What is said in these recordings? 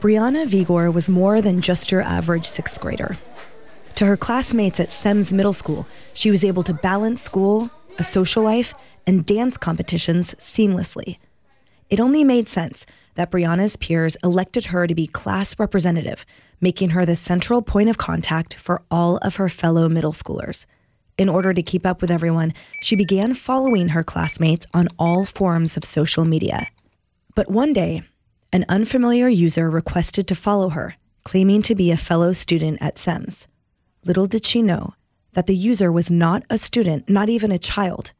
Breighanna Vigor was more than just your average sixth grader. To her classmates at Semmes Middle School, she was able to balance school, a social life, and dance competitions seamlessly. It only made sense that Breighanna's peers elected her to be class representative, making her the central point of contact for all of her fellow middle schoolers. In order to keep up with everyone, she began following her classmates on all forms of social media. But one day, an unfamiliar user requested to follow her, claiming to be a fellow student at Semmes. Little did she know that the user was not a student, not even a child,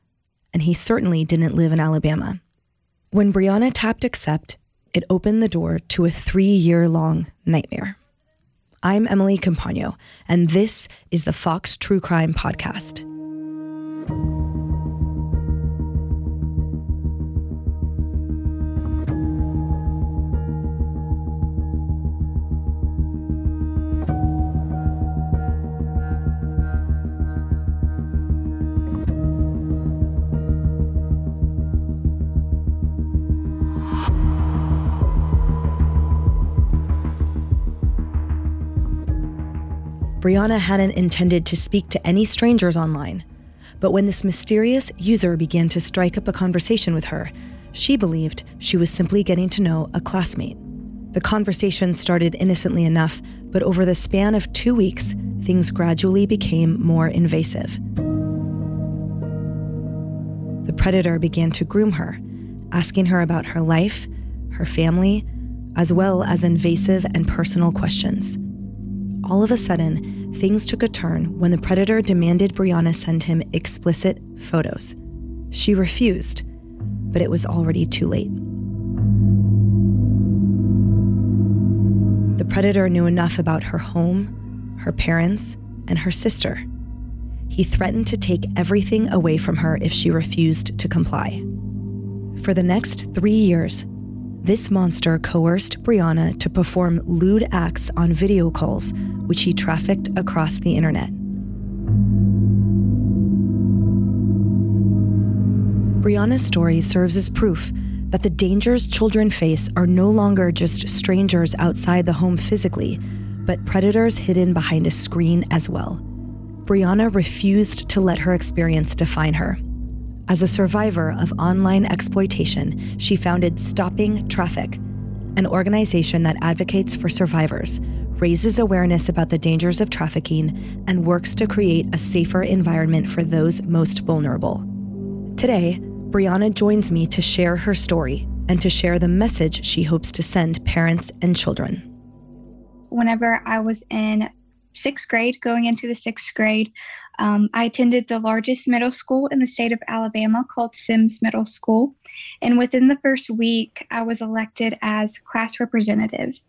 and he certainly didn't live in Alabama. When Breighanna tapped accept, it opened the door to a three year long nightmare. I'm Emily Compagno, and this is the Fox True Crime Podcast. Breighanna hadn't intended to speak to any strangers online. But when this mysterious user began to strike up a conversation with her, she believed she was simply getting to know a classmate. The conversation started innocently enough, but over the span of two weeks, things gradually became more invasive. The predator began to groom her, asking her about her life, her family, as well as invasive and personal questions. All of a sudden, things took a turn when the predator demanded Breighanna send him explicit photos. She refused, but it was already too late. The predator knew enough about her home, her parents, and her sister. He threatened to take everything away from her if she refused to comply. For the next three years, this monster coerced Breighanna to perform lewd acts on video calls, which he trafficked across the internet. Breighanna's story serves as proof that the dangers children face are no longer just strangers outside the home physically, but predators hidden behind a screen as well. Breighanna refused to let her experience define her. As a survivor of online exploitation, she founded Stopping Traffick, an organization that advocates for survivors, raises awareness about the dangers of trafficking, and works to create a safer environment for those most vulnerable. Today, Breighanna joins me to share her story and to share the message she hopes to send parents and children. Whenever I was in sixth grade, going into the sixth grade, um, I attended the largest middle school in the state of Alabama called Semmes Middle School. And within the first week, I was elected as class representative.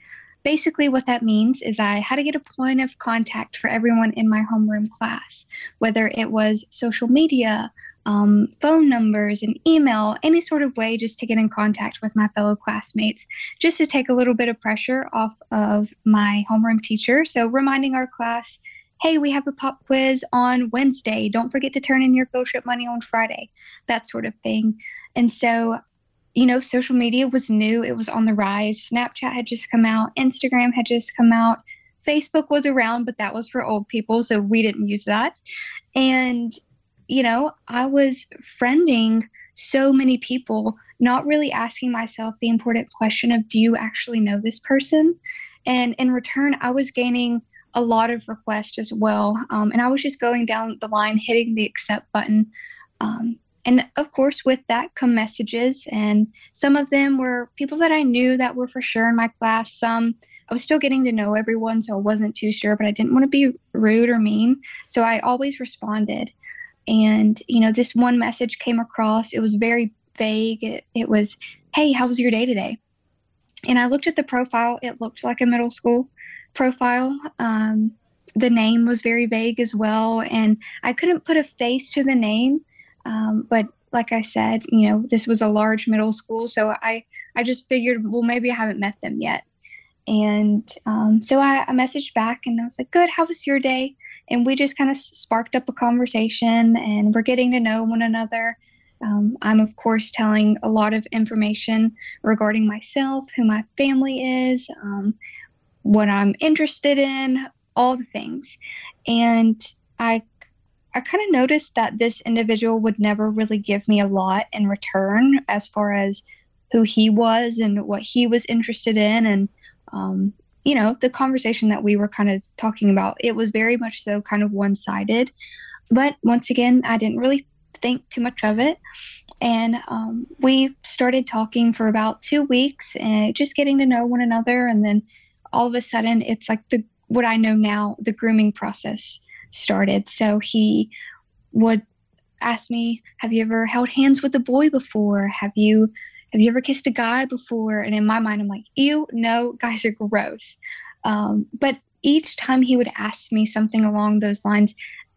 Basically, what that means is I had to get a point of contact for everyone in my homeroom class, whether it was social media, um, phone numbers, and email, any sort of way just to get in contact with my fellow classmates, just to take a little bit of pressure off of my homeroom teacher. So, reminding our class hey, we have a pop quiz on Wednesday. Don't forget to turn in your field trip money on Friday, that sort of thing. And so, you know, social media was new, it was on the rise. Snapchat had just come out, Instagram had just come out. Facebook was around, but that was for old people, so we didn't use that. And, you know, I was friending so many people, not really asking myself the important question of do you actually know this person? And in return, I was gaining a lot of requests as well. Um, and I was just going down the line, hitting the accept button. Um, and of course, with that come messages, and some of them were people that I knew that were for sure in my class. Some I was still getting to know everyone, so I wasn't too sure, but I didn't want to be rude or mean. So I always responded. And, you know, this one message came across. It was very vague. It, it was, hey, how was your day today? And I looked at the profile. It looked like a middle school profile. Um, the name was very vague as well. And I couldn't put a face to the name. Um, but like I said, you know, this was a large middle school. So I, I just figured, well, maybe I haven't met them yet. And um, so I, I messaged back and I was like, good, how was your day? And we just kind of sparked up a conversation and we're getting to know one another. Um, I'm, of course, telling a lot of information regarding myself, who my family is, um, what I'm interested in, all the things. And I I kind of noticed that this individual would never really give me a lot in return as far as who he was and what he was interested in. And um, you know the conversation that we were kind of talking about it was very much so kind of one-sided. But once again i didn't really think too much of it. And um, we started talking for about two weeks and just getting to know one another. And then all of a sudden it's like the what i know now the grooming process started so he would ask me have you ever held hands with a boy before have you have you ever kissed a guy before? And in my mind, I'm like, ew, no, guys are gross. Um, but each time he would ask me something along those lines,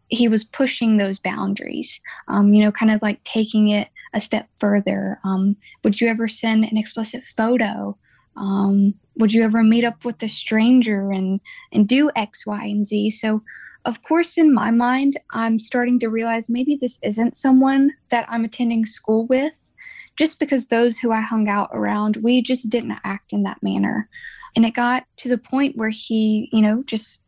he was pushing those boundaries, um, you know, kind of like taking it a step further. Um, would you ever send an explicit photo? Um, would you ever meet up with a stranger and, and do X, Y, and Z? So, of course, in my mind, I'm starting to realize maybe this isn't someone that I'm attending school with just because those who I hung out around, we just didn't act in that manner. And it got to the point where he, you know, just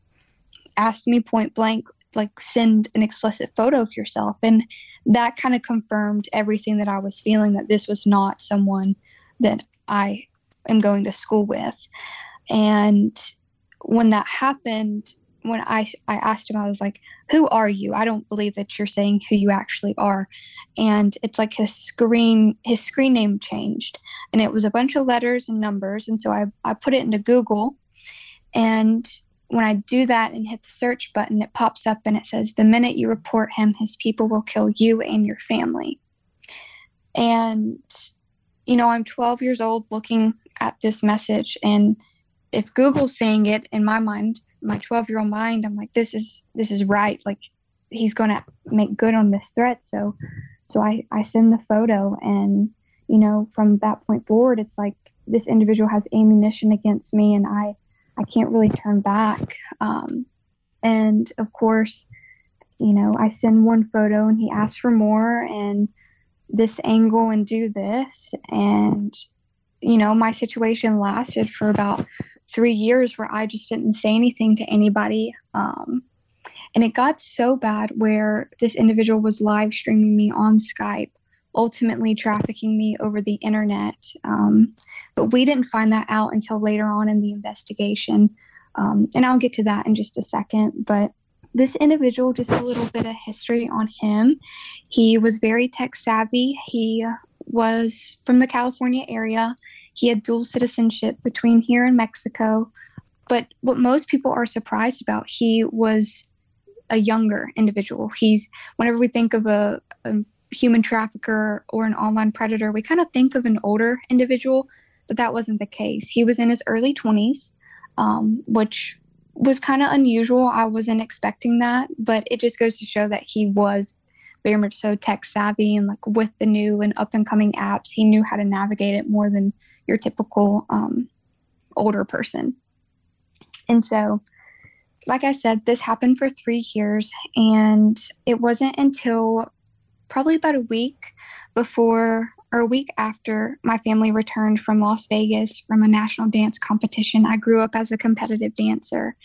asked me point blank, like, send an explicit photo of yourself. And that kind of confirmed everything that I was feeling that this was not someone that I am going to school with. And when that happened, when I I asked him, I was like, "Who are you? I don't believe that you're saying who you actually are." And it's like his screen his screen name changed, and it was a bunch of letters and numbers. And so I I put it into Google, and when I do that and hit the search button, it pops up and it says, "The minute you report him, his people will kill you and your family." And you know, I'm 12 years old looking at this message and if Google's saying it in my mind, my 12 year old mind i'm like this is this is right. Like he's to make good on this threat. So so i i send the photo and you know from that point forward it's like this individual has ammunition against me and i i can't really turn back. Um and of course you know i send one photo and he asks for more and this angle and do this and you know my situation lasted for about three years where I just didn't say anything to anybody. Um, and it got so bad where this individual was live streaming me on Skype, ultimately trafficking me over the internet. Um, but we didn't find that out until later on in the investigation. Um, and I'll get to that in just a second. But this individual, just a little bit of history on him. He was very tech savvy. He was from the California area. He had dual citizenship between here and Mexico. But what most people are surprised about, he was a younger individual. He's, whenever we think of a, a human trafficker or an online predator, we kind of think of an older individual, but that wasn't the case. He was in his early 20s, um, which was kind of unusual. I wasn't expecting that, but it just goes to show that he was very much so tech savvy and like with the new and up and coming apps, he knew how to navigate it more than your typical um, older person. And so, like I said, this happened for three years, and it wasn't until probably about a week before or a week after my family returned from Las Vegas from a national dance competition. I grew up as a competitive dancer.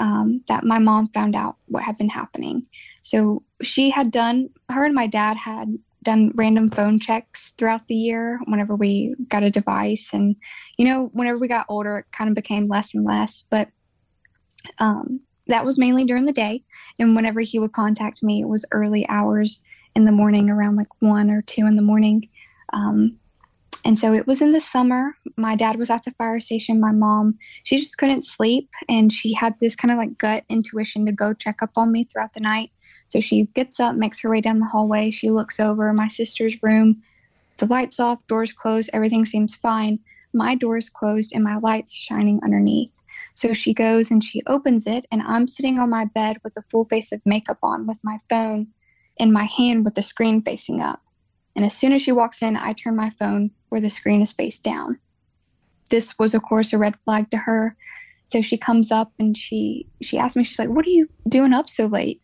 Um, that my mom found out what had been happening. So she had done, her and my dad had done random phone checks throughout the year whenever we got a device and you know whenever we got older it kind of became less and less but um, that was mainly during the day and whenever he would contact me it was early hours in the morning around like one or two in the morning um, and so it was in the summer my dad was at the fire station my mom she just couldn't sleep and she had this kind of like gut intuition to go check up on me throughout the night so she gets up, makes her way down the hallway. She looks over my sister's room. the lights off, doors closed, everything seems fine. My door is closed and my light's shining underneath. So she goes and she opens it, and I'm sitting on my bed with a full face of makeup on with my phone in my hand with the screen facing up. And as soon as she walks in, I turn my phone where the screen is face down. This was, of course, a red flag to her. So she comes up and she she asks me, she's like, "What are you doing up so late?"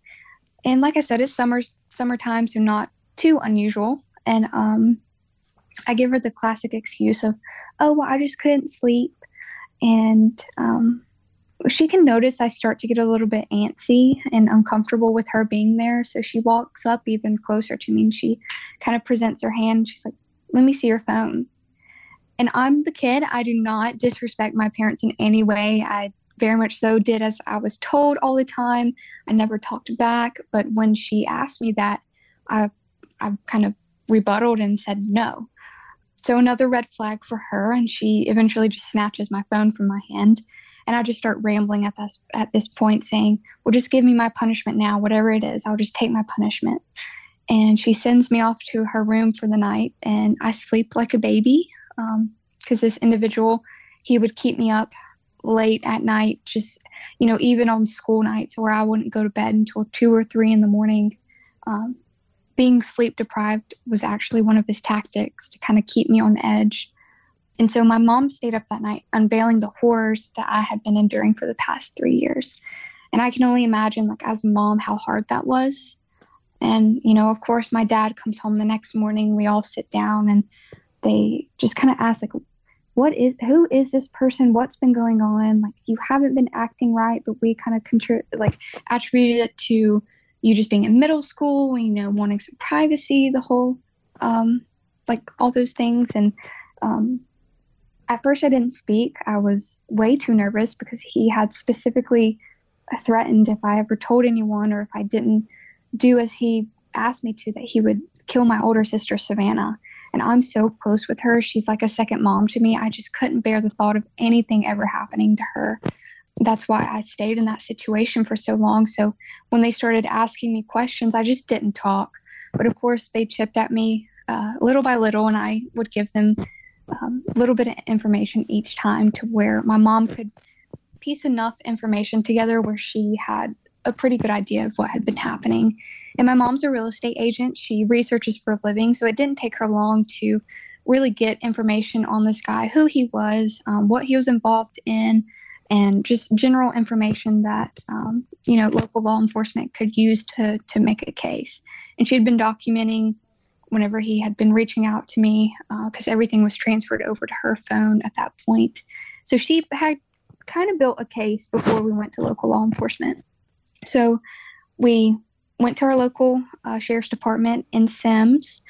And like I said, it's summer summertime, so not too unusual. And um, I give her the classic excuse of, "Oh, well, I just couldn't sleep." and um, she can notice I start to get a little bit antsy and uncomfortable with her being there. So she walks up even closer to me and she kind of presents her hand. She's like, Let me see your phone. And I'm the kid. I do not disrespect my parents in any way. I very much so did as I was told all the time. I never talked back. But when she asked me that, I, I kind of rebutted and said no. So another red flag for her, and she eventually just snatches my phone from my hand. And I just start rambling at this at this point, saying, "Well, just give me my punishment now, whatever it is. I'll just take my punishment." And she sends me off to her room for the night, and I sleep like a baby because um, this individual he would keep me up late at night, just you know, even on school nights where I wouldn't go to bed until two or three in the morning. Um, being sleep deprived was actually one of his tactics to kind of keep me on edge. And so my mom stayed up that night, unveiling the horrors that I had been enduring for the past three years. And I can only imagine, like, as a mom, how hard that was. And, you know, of course, my dad comes home the next morning. We all sit down and they just kind of ask, like, what is, who is this person? What's been going on? Like, you haven't been acting right, but we kind of contri- like attributed it to you just being in middle school, you know, wanting some privacy, the whole, um, like all those things. And um, at first, I didn't speak. I was way too nervous because he had specifically threatened if I ever told anyone or if I didn't do as he asked me to, that he would kill my older sister, Savannah. And I'm so close with her. She's like a second mom to me. I just couldn't bear the thought of anything ever happening to her that's why I stayed in that situation for so long. So when they started asking me questions, I just didn't talk. But of course, they chipped at me uh, little by little, and I would give them um, a little bit of information each time to where my mom could piece enough information together where she had a pretty good idea of what had been happening. And my mom's a real estate agent. She researches for a living. So it didn't take her long to really get information on this guy, who he was, um, what he was involved in, and just general information that um, you know local law enforcement could use to to make a case. And she had been documenting whenever he had been reaching out to me because uh, everything was transferred over to her phone at that point. So she had kind of built a case before we went to local law enforcement. So we went to our local uh, sheriff's department in Semmes,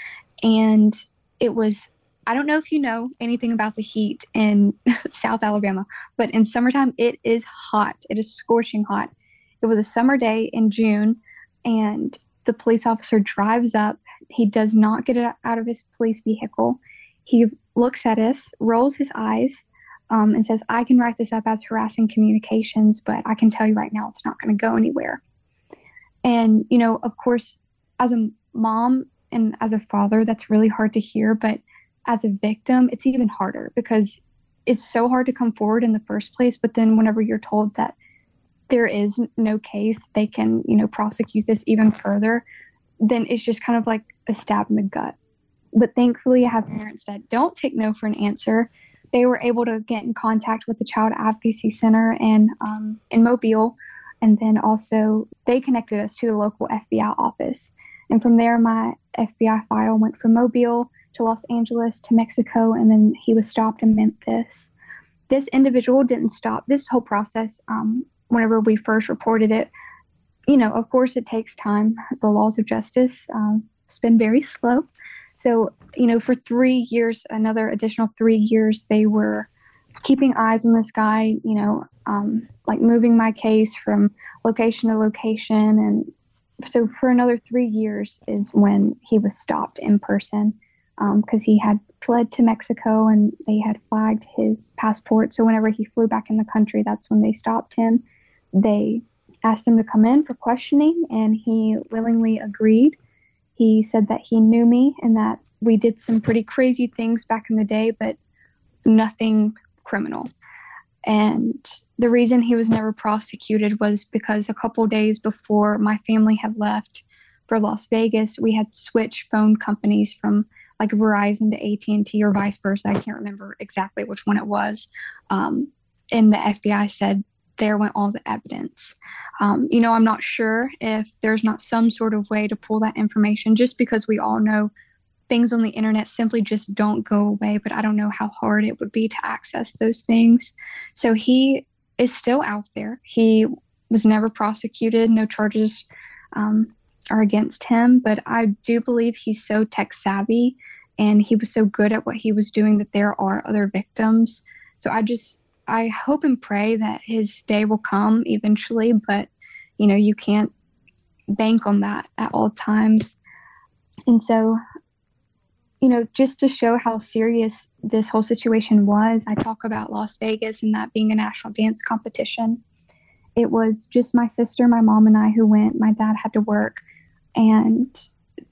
and it was I don't know if you know anything about the heat in South Alabama, but in summertime it is hot. It is scorching hot. It was a summer day in June, and the police officer drives up. He does not get out of his police vehicle. He looks at us, rolls his eyes, um, and says, I can write this up as harassing communications, but I can tell you right now it's not going to go anywhere. And, you know, of course, as a mom and as a father, that's really hard to hear, but as a victim, it's even harder because it's so hard to come forward in the first place. But then whenever you're told that there is no case, they can, you know, prosecute this even further, then it's just kind of like a stab in the gut. But thankfully, I have parents that don't take no for an answer. They were able to get in contact with the Child Advocacy Center and um, in Mobile, and then also they connected us to the local FBI office. And from there, my FBI file went from Mobile to Los Angeles to Mexico, and then he was stopped in Memphis. This individual didn't stop this whole process. Um, whenever we first reported it, you know, of course, it takes time. The laws of justice um, has been very slow. So, you know, for three years, another additional three years, they were keeping eyes on this guy, you know, um, like moving my case from location to location. And so for another three years is when he was stopped in person because um, he had fled to Mexico and they had flagged his passport. So whenever he flew back in the country, that's when they stopped him. They asked him to come in for questioning, and he willingly agreed. He said that he knew me and that we did some pretty crazy things back in the day, but nothing criminal. And the reason he was never prosecuted was because a couple days before my family had left for Las Vegas, we had switched phone companies from like Verizon to AT&T or vice versa. I can't remember exactly which one it was. Um, and the FBI said there went all the evidence. Um, you know, I'm not sure if there's not some sort of way to pull that information just because we all know things on the internet simply just don't go away, but I don't know how hard it would be to access those things. So he is still out there. He was never prosecuted, no charges um, are against him, but I do believe he's so tech savvy and he was so good at what he was doing that there are other victims. So I just I hope and pray that his day will come eventually, but you know, you can't bank on that at all times. And so, you know, just to show how serious this whole situation was, I talk about Las Vegas and that being a national dance competition. It was just my sister, my mom, and I who went. My dad had to work. And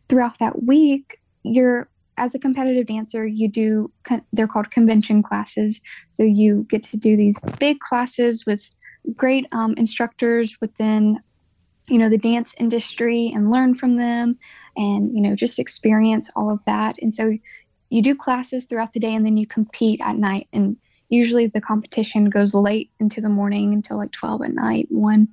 throughout that week, you're as a competitive dancer, you do, they're called convention classes. So you get to do these big classes with great um, instructors within, you know, the dance industry and learn from them and, you know, just experience all of that. And so you do classes throughout the day and then you compete at night. And usually the competition goes late into the morning until like 12 at night, one.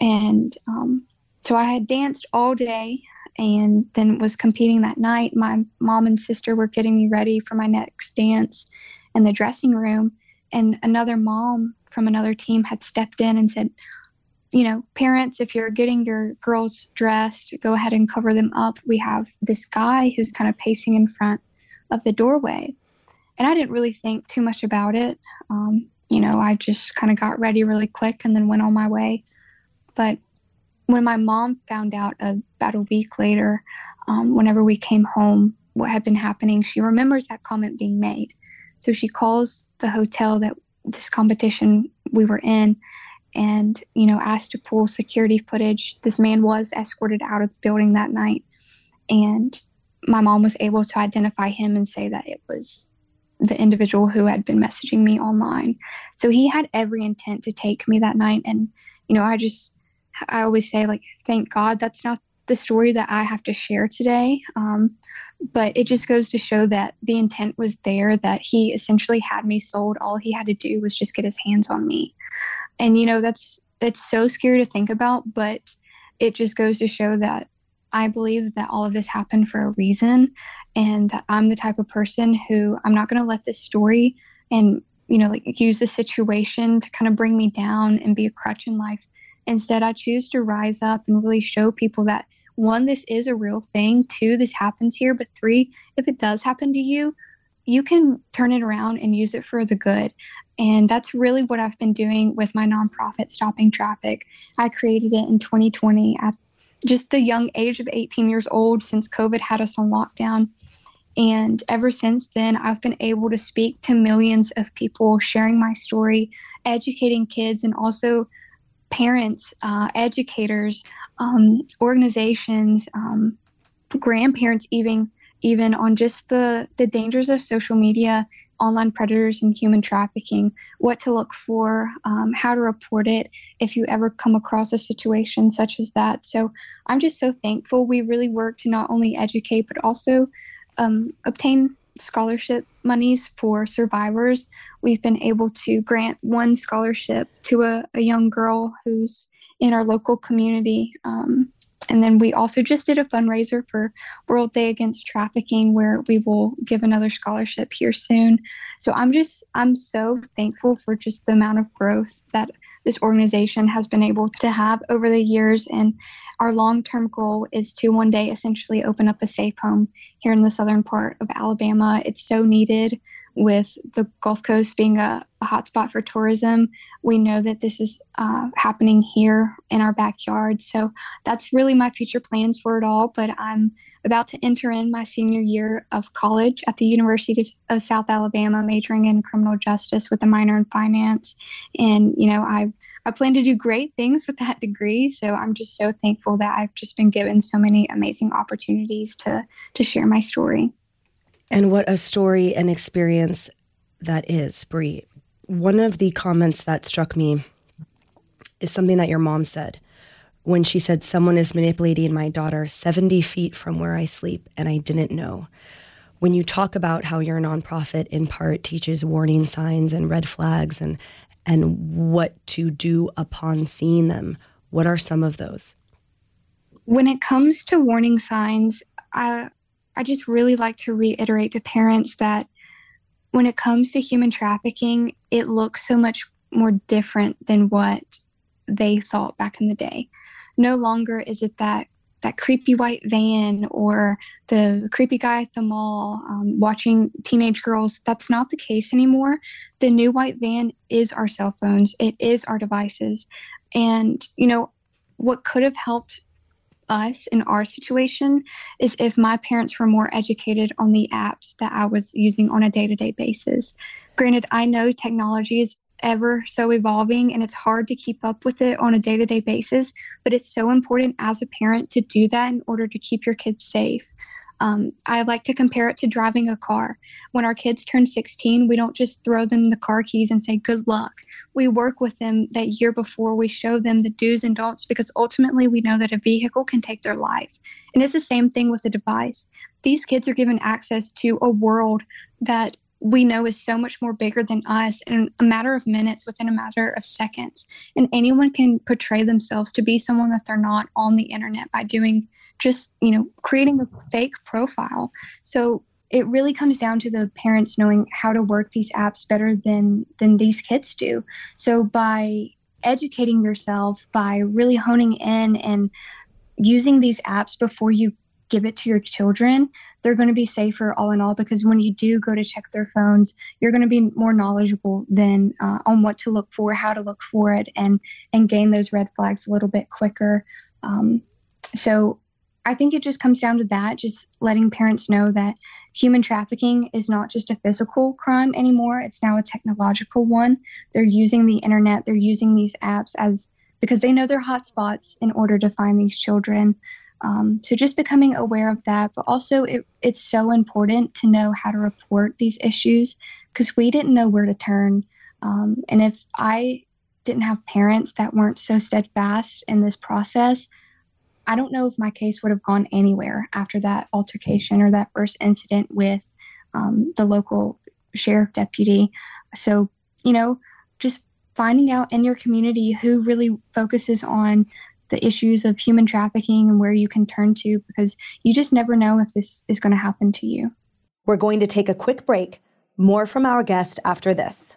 And um, so I had danced all day and then was competing that night. My mom and sister were getting me ready for my next dance in the dressing room. And another mom from another team had stepped in and said, you know, parents, if you're getting your girls dressed, go ahead and cover them up. We have this guy who's kind of pacing in front of the doorway. And I didn't really think too much about it. Um, you know, I just kind of got ready really quick and then went on my way. But when my mom found out about a week later, um, whenever we came home, what had been happening, she remembers that comment being made. So she calls the hotel that this competition we were in and, you know, asked to pull security footage. This man was escorted out of the building that night. And my mom was able to identify him and say that it was the individual who had been messaging me online. So he had every intent to take me that night. And, you know, I just, I always say, like, thank God that's not the story that I have to share today. Um, but it just goes to show that the intent was there, that he essentially had me sold. All he had to do was just get his hands on me. And, you know, that's, it's so scary to think about, but it just goes to show that I believe that all of this happened for a reason and that I'm the type of person who I'm not going to let this story and, you know, like use the situation to kind of bring me down and be a crutch in life. Instead, I choose to rise up and really show people that one, this is a real thing. Two, this happens here. But three, if it does happen to you, you can turn it around and use it for the good. And that's really what I've been doing with my nonprofit, Stopping Traffick. I created it in 2020 at just the young age of 18 years old since COVID had us on lockdown. And ever since then, I've been able to speak to millions of people, sharing my story, educating kids, and also parents, uh, educators, um, organizations, um, grandparents, even even on just the the dangers of social media, online predators, and human trafficking. What to look for, um, how to report it if you ever come across a situation such as that. So I'm just so thankful. We really work to not only educate but also um, obtain scholarship monies for survivors. We've been able to grant one scholarship to a, a young girl who's in our local community. Um, and then we also just did a fundraiser for World Day Against Trafficking, where we will give another scholarship here soon. So I'm just, I'm so thankful for just the amount of growth that this organization has been able to have over the years. And our long term goal is to one day essentially open up a safe home here in the southern part of Alabama. It's so needed with the Gulf Coast being a, a hotspot for tourism. We know that this is uh, happening here in our backyard. So that's really my future plans for it all. But I'm about to enter in my senior year of college at the University of South Alabama, majoring in criminal justice with a minor in finance. And, you know, I, I plan to do great things with that degree. So I'm just so thankful that I've just been given so many amazing opportunities to, to share my story. And what a story and experience that is, Brie. One of the comments that struck me is something that your mom said when she said, Someone is manipulating my daughter 70 feet from where I sleep, and I didn't know. When you talk about how your nonprofit in part teaches warning signs and red flags and and what to do upon seeing them, what are some of those? When it comes to warning signs, I I just really like to reiterate to parents that when it comes to human trafficking, it looks so much more different than what they thought back in the day no longer is it that that creepy white van or the creepy guy at the mall um, watching teenage girls. That's not the case anymore. The new white van is our cell phones, it is our devices. And, you know, what could have helped us in our situation is if my parents were more educated on the apps that I was using on a day to day basis. Granted, I know technology is ever so evolving and it's hard to keep up with it on a day to day basis. But it's so important as a parent to do that in order to keep your kids safe. Um, I like to compare it to driving a car. When our kids turn 16, we don't just throw them the car keys and say, good luck. We work with them that year before. We show them the do's and don'ts because ultimately we know that a vehicle can take their life. And it's the same thing with a device. These kids are given access to a world that we know is so much more bigger than us in a matter of minutes, within a matter of seconds. And anyone can portray themselves to be someone that they're not on the internet by doing just, you know, creating a fake profile. So it really comes down to the parents knowing how to work these apps better than than these kids do. So by educating yourself, by really honing in and using these apps before you give it to your children, they're going to be safer all in all because when you do go to check their phones, you're going to be more knowledgeable than uh, on what to look for, how to look for it, and and gain those red flags a little bit quicker. Um, so I think it just comes down to that, just letting parents know that human trafficking is not just a physical crime anymore; it's now a technological one. They're using the internet, they're using these apps as because they know they're hotspots in order to find these children. Um, so just becoming aware of that, but also it, it's so important to know how to report these issues because we didn't know where to turn. Um, and if I didn't have parents that weren't so steadfast in this process, I don't know if my case would have gone anywhere after that altercation or that first incident with um, the local sheriff deputy. So, you know, just finding out in your community who really focuses on the issues of human trafficking and where you can turn to because you just never know if this is going to happen to you. We're going to take a quick break. More from our guest after this.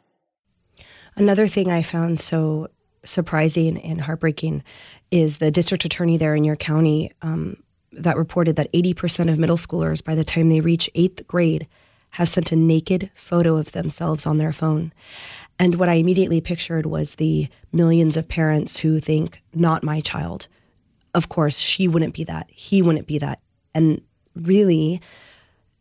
Another thing I found so surprising and heartbreaking is the district attorney there in your county um, that reported that 80% of middle schoolers, by the time they reach eighth grade, have sent a naked photo of themselves on their phone. And what I immediately pictured was the millions of parents who think, not my child. Of course, she wouldn't be that. He wouldn't be that. And really,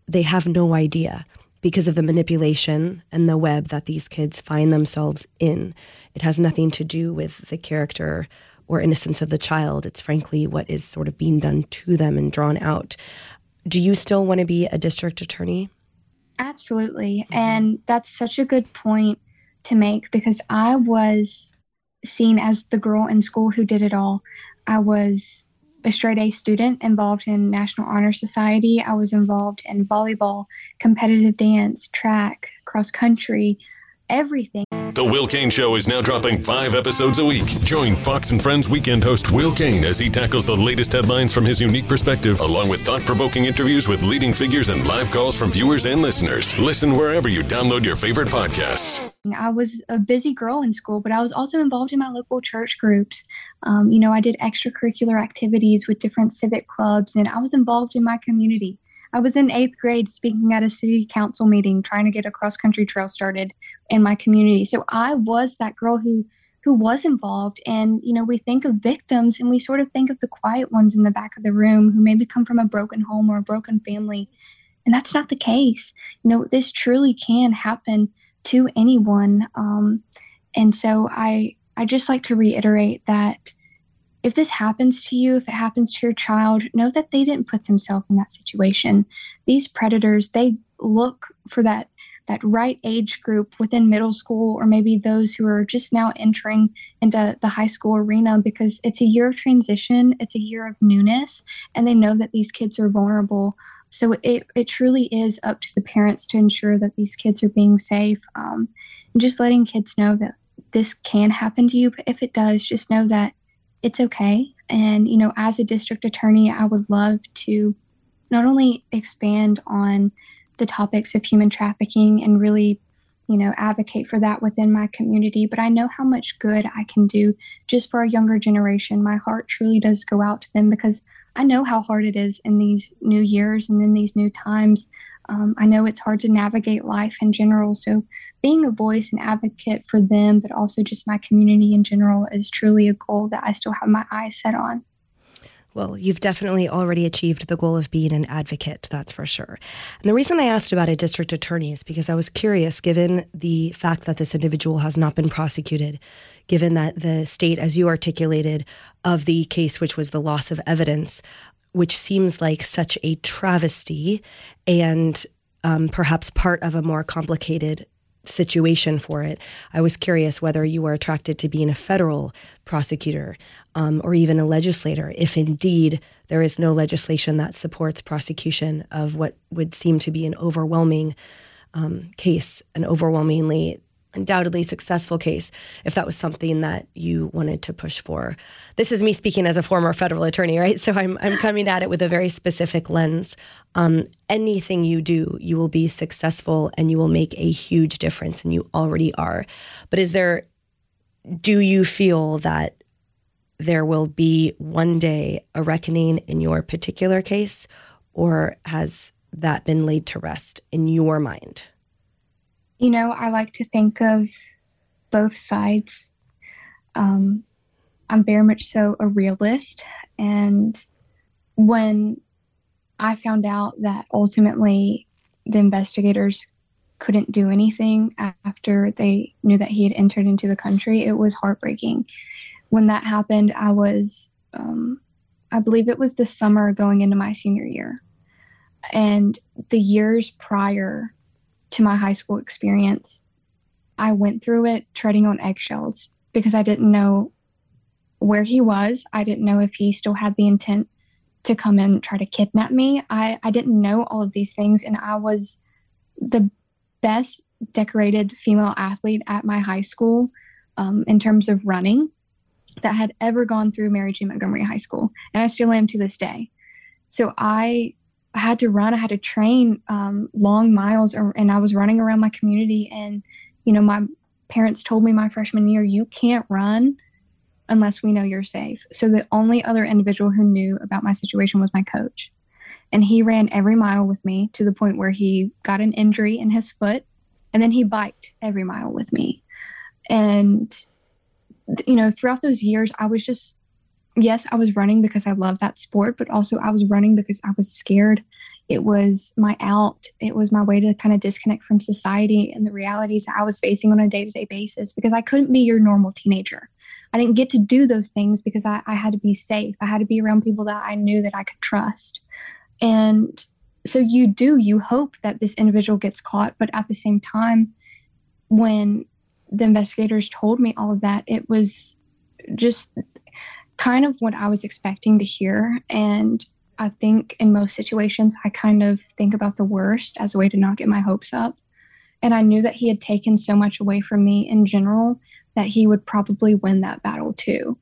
they have no idea because of the manipulation and the web that these kids find themselves in. It has nothing to do with the character or innocence of the child. It's frankly what is sort of being done to them and drawn out. Do you still want to be a district attorney? Absolutely. Mm-hmm. And that's such a good point to make because I was seen as the girl in school who did it all. I was a straight A student involved in National Honor Society. I was involved in volleyball, competitive dance, track, cross country, everything. The Will Cain Show is now dropping five episodes a week. Join Fox and Friends weekend host Will Cain as he tackles the latest headlines from his unique perspective, along with thought provoking interviews with leading figures and live calls from viewers and listeners. Listen wherever you download your favorite podcasts. I was a busy girl in school, but I was also involved in my local church groups. Um, you know, I did extracurricular activities with different civic clubs, and I was involved in my community. I was in eighth grade speaking at a city council meeting trying to get a cross country trail started in my community. So I was that girl who who was involved. And you know we think of victims and we sort of think of the quiet ones in the back of the room who maybe come from a broken home or a broken family. And that's not the case. You know this truly can happen to anyone. Um, and so i i just like to reiterate that if this happens to you, if it happens to your child, know that they didn't put themselves in that situation. These predators, they look for that that right age group within middle school or maybe those who are just now entering into the high school arena because it's a year of transition it's a year of newness and they know that these kids are vulnerable so it, it truly is up to the parents to ensure that these kids are being safe um, and just letting kids know that this can happen to you but if it does just know that it's okay. And you know as a district attorney i would love to not only expand on the topics of human trafficking and really you know advocate for that within my community but i know how much good i can do just for a younger generation. My heart truly does go out to them because i know how hard it is in these new years and in these new times um, i know it's hard to navigate life in general so being a voice and advocate for them but also just my community in general is truly a goal that i still have my eyes set on well, you've definitely already achieved the goal of being an advocate, that's for sure. And the reason I asked about a district attorney is because I was curious, given the fact that this individual has not been prosecuted, given that the state, as you articulated, of the case, which was the loss of evidence, which seems like such a travesty and um, perhaps part of a more complicated situation for it. I was curious whether you were attracted to being a federal prosecutor um, or even a legislator, if indeed there is no legislation that supports prosecution of what would seem to be an overwhelming um, case, an overwhelmingly undoubtedly successful case if that was something that you wanted to push for. This is me speaking as a former federal attorney, right? So I'm I'm coming at it with a very specific lens. Um, anything you do, you will be successful and you will make a huge difference, and you already are. But is there? Do you feel that there will be one day a reckoning in your particular case, or has that been laid to rest in your mind? You know, I like to think of both sides. Um, I'm very much so a realist. And when I found out that ultimately the investigators couldn't do anything after they knew that he had entered into the country, it was heartbreaking. When that happened, I was, um, I believe it was the summer going into my senior year. And the years prior, to my high school experience, I went through it treading on eggshells because I didn't know where he was. I didn't know if he still had the intent to come and try to kidnap me. I, I didn't know all of these things, and I was the best decorated female athlete at my high school um, in terms of running that had ever gone through Mary G. Montgomery High School, and I still am to this day. So I I had to run, I had to train um, long miles, or, and I was running around my community. And, you know, my parents told me my freshman year, you can't run unless we know you're safe. So the only other individual who knew about my situation was my coach. And he ran every mile with me to the point where he got an injury in his foot and then he biked every mile with me. And, you know, throughout those years, I was just yes, I was running because I love that sport, but also I was running because I was scared. It was my out. It was my way to kind of disconnect from society and the realities I was facing on a day to day basis because I couldn't be your normal teenager. I didn't get to do those things because I, I had to be safe. I had to be around people that I knew that I could trust. And so you do, you hope that this individual gets caught. But at the same time, when the investigators told me all of that, it was just kind of what I was expecting to hear. And I think in most situations, I kind of think about the worst as a way to not get my hopes up. And I knew that he had taken so much away from me in general that he would probably win that battle too.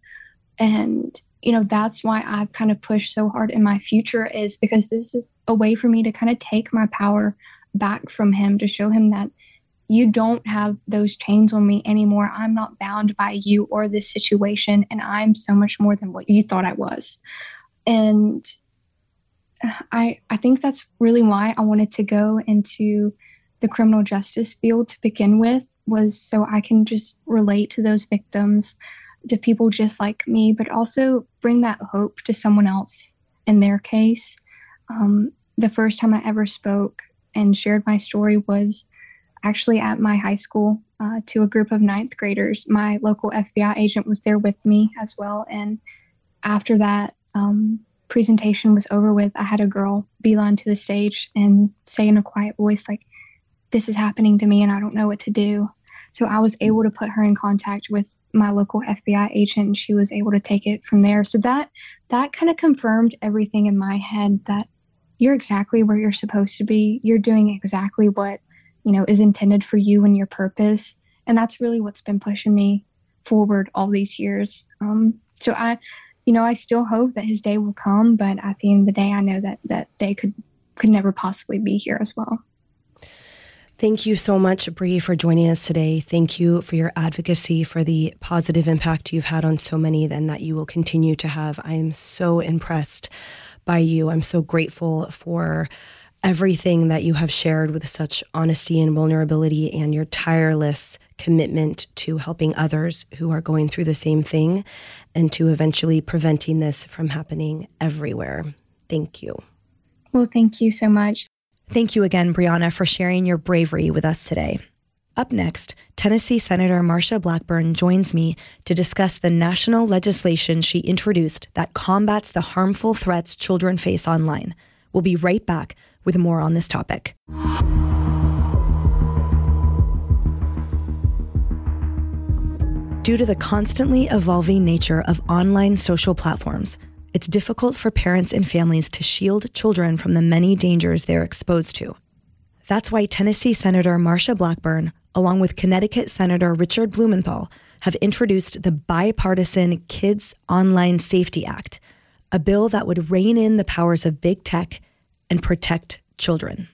And, you know, that's why I've kind of pushed so hard in my future, is because this is a way for me to kind of take my power back from him to show him that you don't have those chains on me anymore. I'm not bound by you or this situation, and I'm so much more than what you thought I was. And I I think that's really why I wanted to go into the criminal justice field to begin with was so I can just relate to those victims, to people just like me, but also bring that hope to someone else in their case. Um, the first time I ever spoke and shared my story was actually at my high school uh, to a group of ninth graders. My local FBI agent was there with me as well. And after that, um, presentation was over with, I had a girl beeline to the stage and say in a quiet voice, like, this is happening to me and I don't know what to do. So I was able to put her in contact with my local FBI agent and she was able to take it from there. So that that kind of confirmed everything in my head that you're exactly where you're supposed to be. You're doing exactly what, you know, is intended for you and your purpose. And that's really what's been pushing me forward all these years. Um, so I, you know, I still hope that his day will come, but at the end of the day, I know that that day could could never possibly be here as well. Thank you so much, Bree, for joining us today. Thank you for your advocacy, for the positive impact you've had on so many and that you will continue to have. I am so impressed by you. I'm so grateful for everything that you have shared with such honesty and vulnerability and your tireless commitment to helping others who are going through the same thing and to eventually preventing this from happening everywhere. Thank you. Well, thank you so much. Thank you again, Breighanna, for sharing your bravery with us today. Up next, Tennessee Senator Marsha Blackburn joins me to discuss the national legislation she introduced that combats the harmful threats children face online. We'll be right back with more on this topic. Due to the constantly evolving nature of online social platforms, it's difficult for parents and families to shield children from the many dangers they're exposed to. That's why Tennessee Senator Marsha Blackburn, along with Connecticut Senator Richard Blumenthal, have introduced the bipartisan Kids Online Safety Act, a bill that would rein in the powers of big tech and protect children.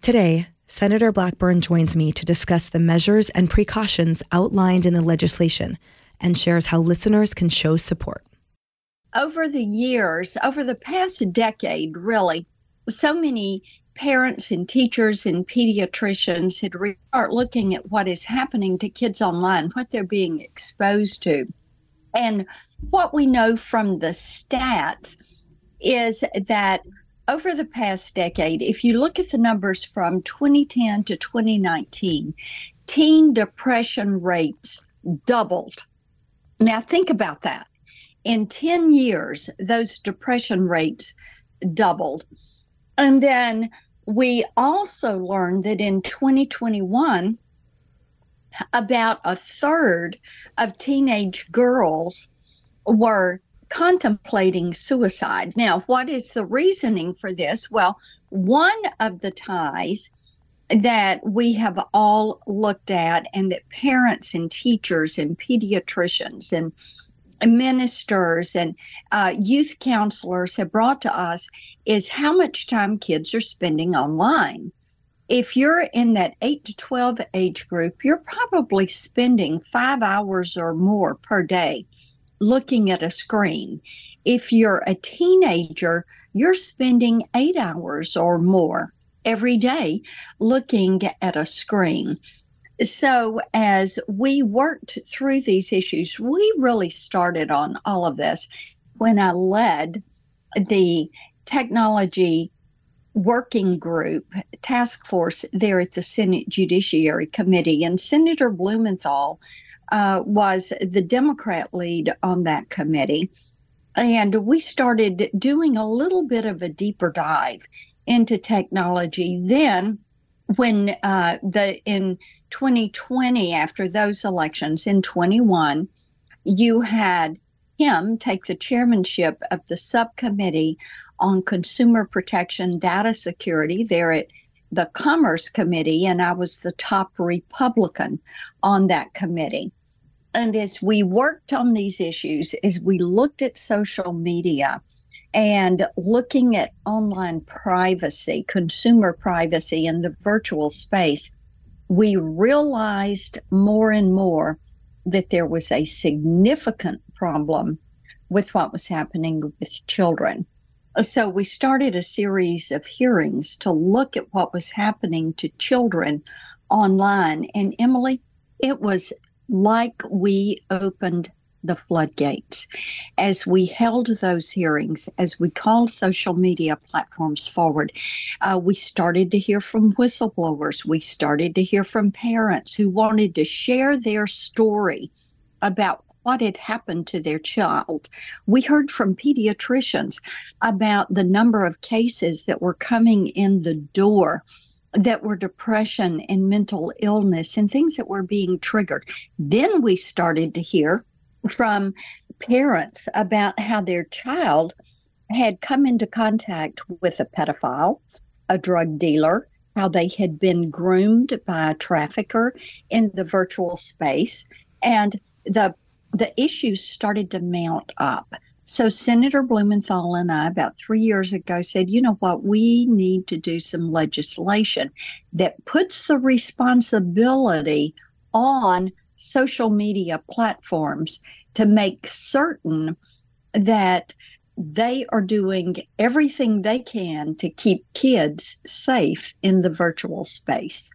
Today, Senator Blackburn joins me to discuss the measures and precautions outlined in the legislation and shares how listeners can show support. Over the years, over the past decade, really, so many parents and teachers and pediatricians had re- start looking at what is happening to kids online, what they're being exposed to. And what we know from the stats is that over the past decade, if you look at the numbers from 2010 to 2019, teen depression rates doubled. Now, think about that. In 10 years, those depression rates doubled. And then we also learned that in 2021, about a third of teenage girls were contemplating suicide. Now, what is the reasoning for this? Well, one of the ties that we have all looked at, and that parents and teachers and pediatricians and ministers and uh, youth counselors have brought to us is how much time kids are spending online. If you're in that 8 to 12 age group, you're probably spending five hours or more per day looking at a screen. If you're a teenager, you're spending eight hours or more every day looking at a screen. So, as we worked through these issues, we really started on all of this when I led the technology working group task force there at the Senate Judiciary Committee. And Senator Blumenthal uh, was the Democrat lead on that committee. And we started doing a little bit of a deeper dive into technology. Then, when uh, the in 2020, after those elections in 21, you had him take the chairmanship of the subcommittee on consumer protection data security there at the Commerce Committee, and I was the top Republican on that committee and as we worked on these issues, as we looked at social media and looking at online privacy, consumer privacy in the virtual space, we realized more and more that there was a significant problem with what was happening with children. So we started a series of hearings to look at what was happening to children online. And Emily, it was like we opened the floodgates. As we held those hearings, as we called social media platforms forward, uh, we started to hear from whistleblowers. We started to hear from parents who wanted to share their story about what had happened to their child. We heard from pediatricians about the number of cases that were coming in the door that were depression and mental illness and things that were being triggered. Then we started to hear from parents about how their child had come into contact with a pedophile, a drug dealer, how they had been groomed by a trafficker in the virtual space. And the the issues started to mount up. So Senator Blumenthal and I, about three years ago, said, you know what, we need to do some legislation that puts the responsibility on social media platforms to make certain that they are doing everything they can to keep kids safe in the virtual space.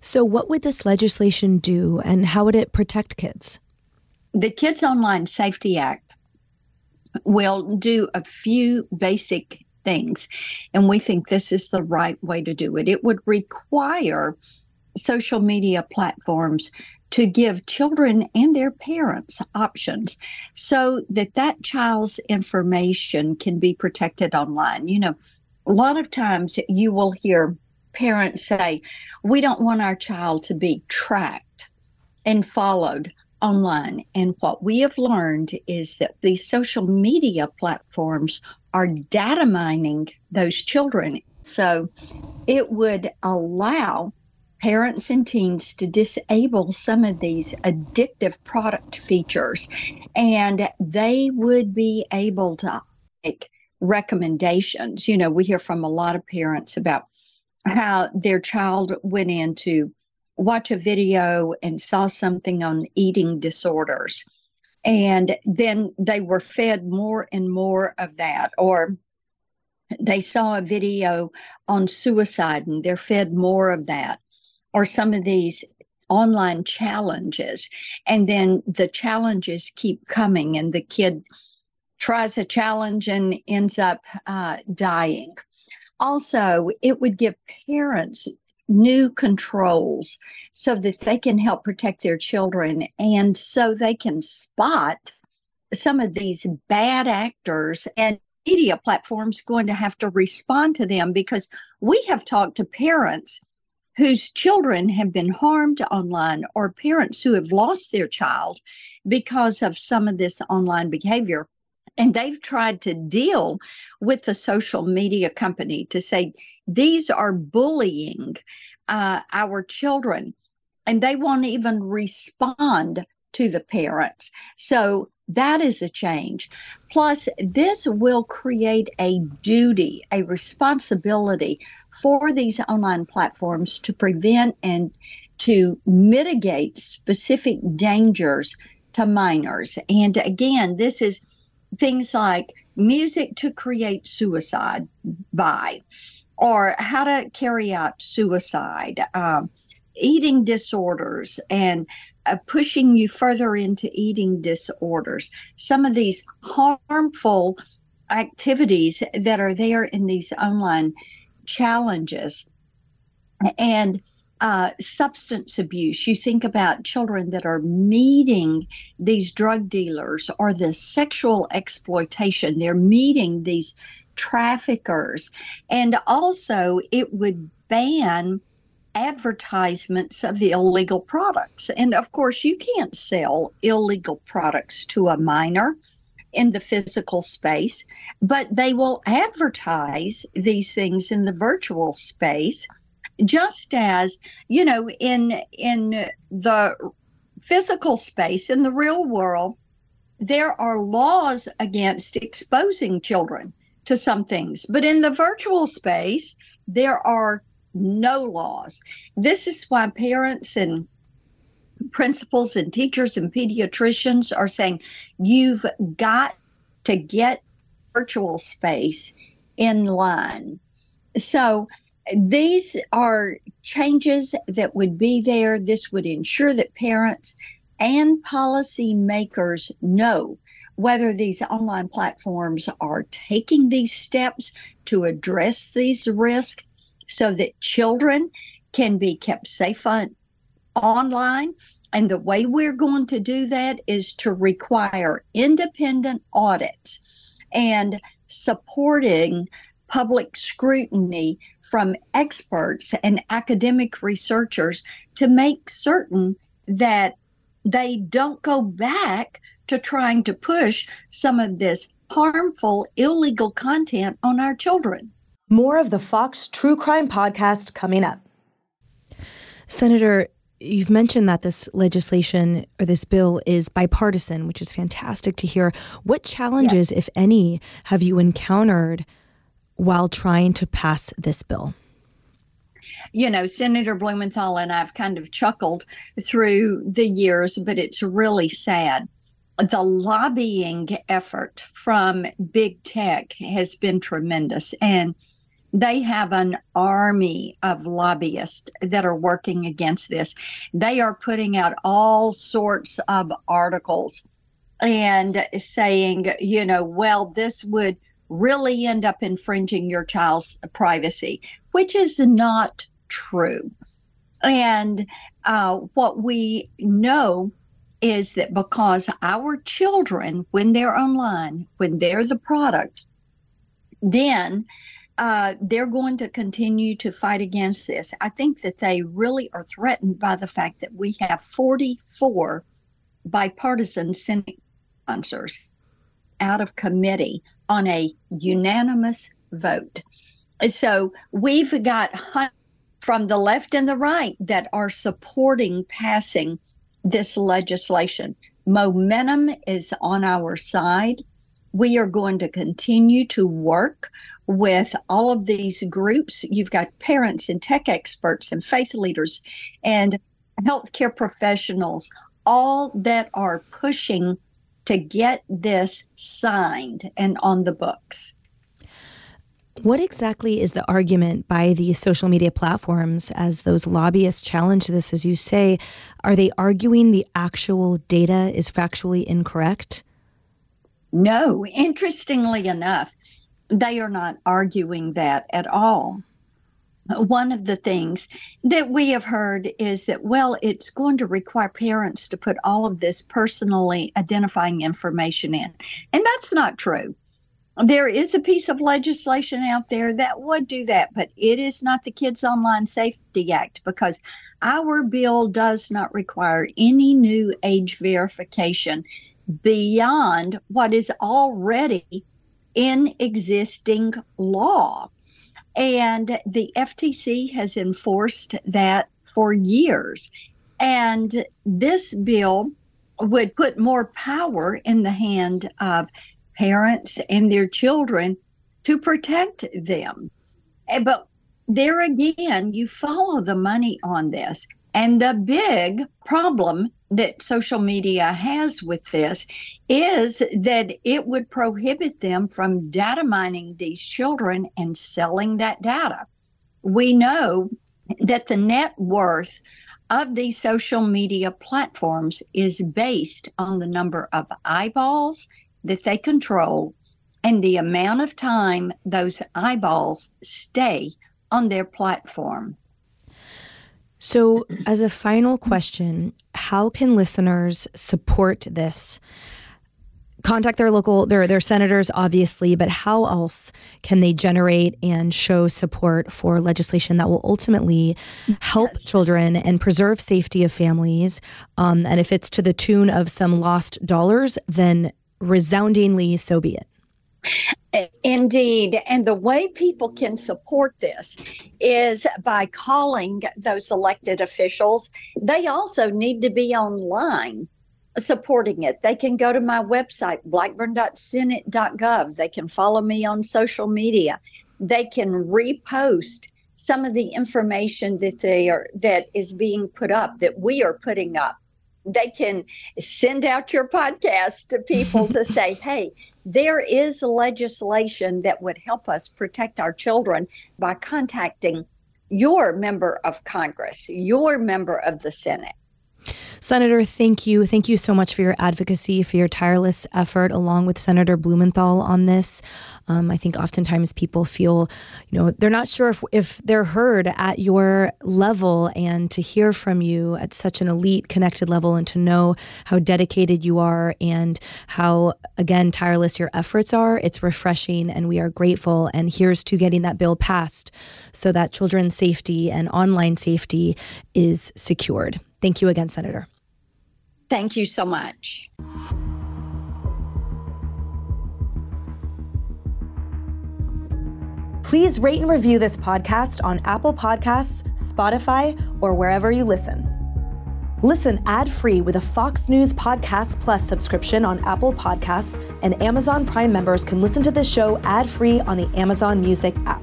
So, what would this legislation do and how would it protect kids? The Kids Online Safety Act will do a few basic things, and we think this is the right way to do it. It would require social media platforms to give children and their parents options so that that child's information can be protected online. You know, a lot of times you will hear parents say, We don't want our child to be tracked and followed online. And what we have learned is that these social media platforms are data mining those children. So it would allow parents and teens to disable some of these addictive product features and they would be able to make recommendations. You know, we hear from a lot of parents about how their child went into watch a video and saw something on eating disorders. And then they were fed more and more of that, or they saw a video on suicide and they're fed more of that, or some of these online challenges. And then the challenges keep coming, and the kid tries a challenge and ends up uh, dying. Also, it would give parents new controls so that they can help protect their children and so they can spot some of these bad actors and media platforms going to have to respond to them because we have talked to parents whose children have been harmed online or parents who have lost their child because of some of this online behavior and they've tried to deal with the social media company to say these are bullying uh, our children, and they won't even respond to the parents. So that is a change. Plus, this will create a duty, a responsibility for these online platforms to prevent and to mitigate specific dangers to minors. And again, this is things like music to create suicide by, or how to carry out suicide, um, eating disorders, and uh, pushing you further into eating disorders. Some of these harmful activities that are there in these online challenges. And uh, substance abuse. You think about children that are meeting these drug dealers or the sexual exploitation. They're meeting these traffickers. And also, it would ban advertisements of the illegal products. And of course, you can't sell illegal products to a minor in the physical space, but they will advertise these things in the virtual space just as you know in in the physical space in the real world there are laws against exposing children to some things. But in the virtual space there are no laws. This is why parents and principals and teachers and pediatricians are saying you've got to get virtual space in line. So these are changes that would be there. This would ensure that parents and policymakers know whether these online platforms are taking these steps to address these risks so that children can be kept safe on, online And the way we're going to do that is to require independent audits and supporting public scrutiny from experts and academic researchers to make certain that they don't go back to trying to push some of this harmful, illegal content on our children. More of the Fox True Crime podcast coming up. Senator, you've mentioned that this legislation or this bill is bipartisan, which is fantastic to hear. What challenges, yes. if any, have you encountered while trying to pass this bill? You know, Senator Blumenthal and I've kind of chuckled through the years, but it's really sad. The lobbying effort from big tech has been tremendous. And they have an army of lobbyists that are working against this. They are putting out all sorts of articles and saying, you know, well, this would really end up infringing your child's privacy, which is not true. And uh, what we know is that because our children, when they're online, when they're the product, then uh, they're going to continue to fight against this. I think that they really are threatened by the fact that we have 44 bipartisan Senate sponsors out of committee on a unanimous vote. So we've got from the left and the right that are supporting passing this legislation. Momentum is on our side. We are going to continue to work with all of these groups. You've got parents and tech experts and faith leaders and healthcare professionals, all that are pushing to get this signed and on the books. What exactly is the argument by the social media platforms as those lobbyists challenge this? As you say, are they arguing the actual data is factually incorrect? No, interestingly enough, they are not arguing that at all. One of the things that we have heard is that, well, it's going to require parents to put all of this personally identifying information in. And that's not true. There is a piece of legislation out there that would do that, but it is not the Kids Online Safety Act because our bill does not require any new age verification beyond what is already in existing law. And the FTC has enforced that for years. And this bill would put more power in the hand of parents and their children to protect them. Eh, but there again, you follow the money on this. And the big problem that social media has with this is that it would prohibit them from data mining these children and selling that data. We know that the net worth of these social media platforms is based on the number of eyeballs that they control and the amount of time those eyeballs stay on their platform. So, as a final question, how can listeners support this? Contact their local their their senators obviously, but how else can they generate and show support for legislation that will ultimately help yes. children and preserve safety of families? Um, and if it's to the tune of some lost dollars, then resoundingly so be it. Indeed. And the way people can support this is by calling those elected officials. They also need to be online supporting it. They can go to my website, blackburn.senate.gov. They can follow me on social media. They can repost some of the information that they are that is being put up that we are putting up they can send out your podcast to people to say, hey, there is legislation that would help us protect our children by contacting your member of Congress, your member of the Senate. Senator, thank you. Thank you so much for your advocacy, for your tireless effort, along with Senator Blumenthal on this. Um, I think oftentimes people feel, you know, they're not sure if, if they're heard at your level, and to hear from you at such an elite, connected level, and to know how dedicated you are and how, again, tireless your efforts are, it's refreshing, and we are grateful. And here's to getting that bill passed so that children's safety and online safety is secured. Thank you again, Senator. Thank you so much. Please rate and review this podcast on Apple Podcasts, Spotify, or wherever you listen. Listen ad free with a Fox News Podcast Plus subscription on Apple Podcasts, and Amazon Prime members can listen to this show ad free on the Amazon Music app.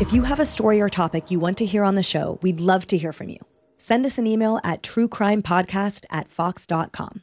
If you have a story or topic you want to hear on the show, we'd love to hear from you. Send us an email at truecrimepodcast at fox.com.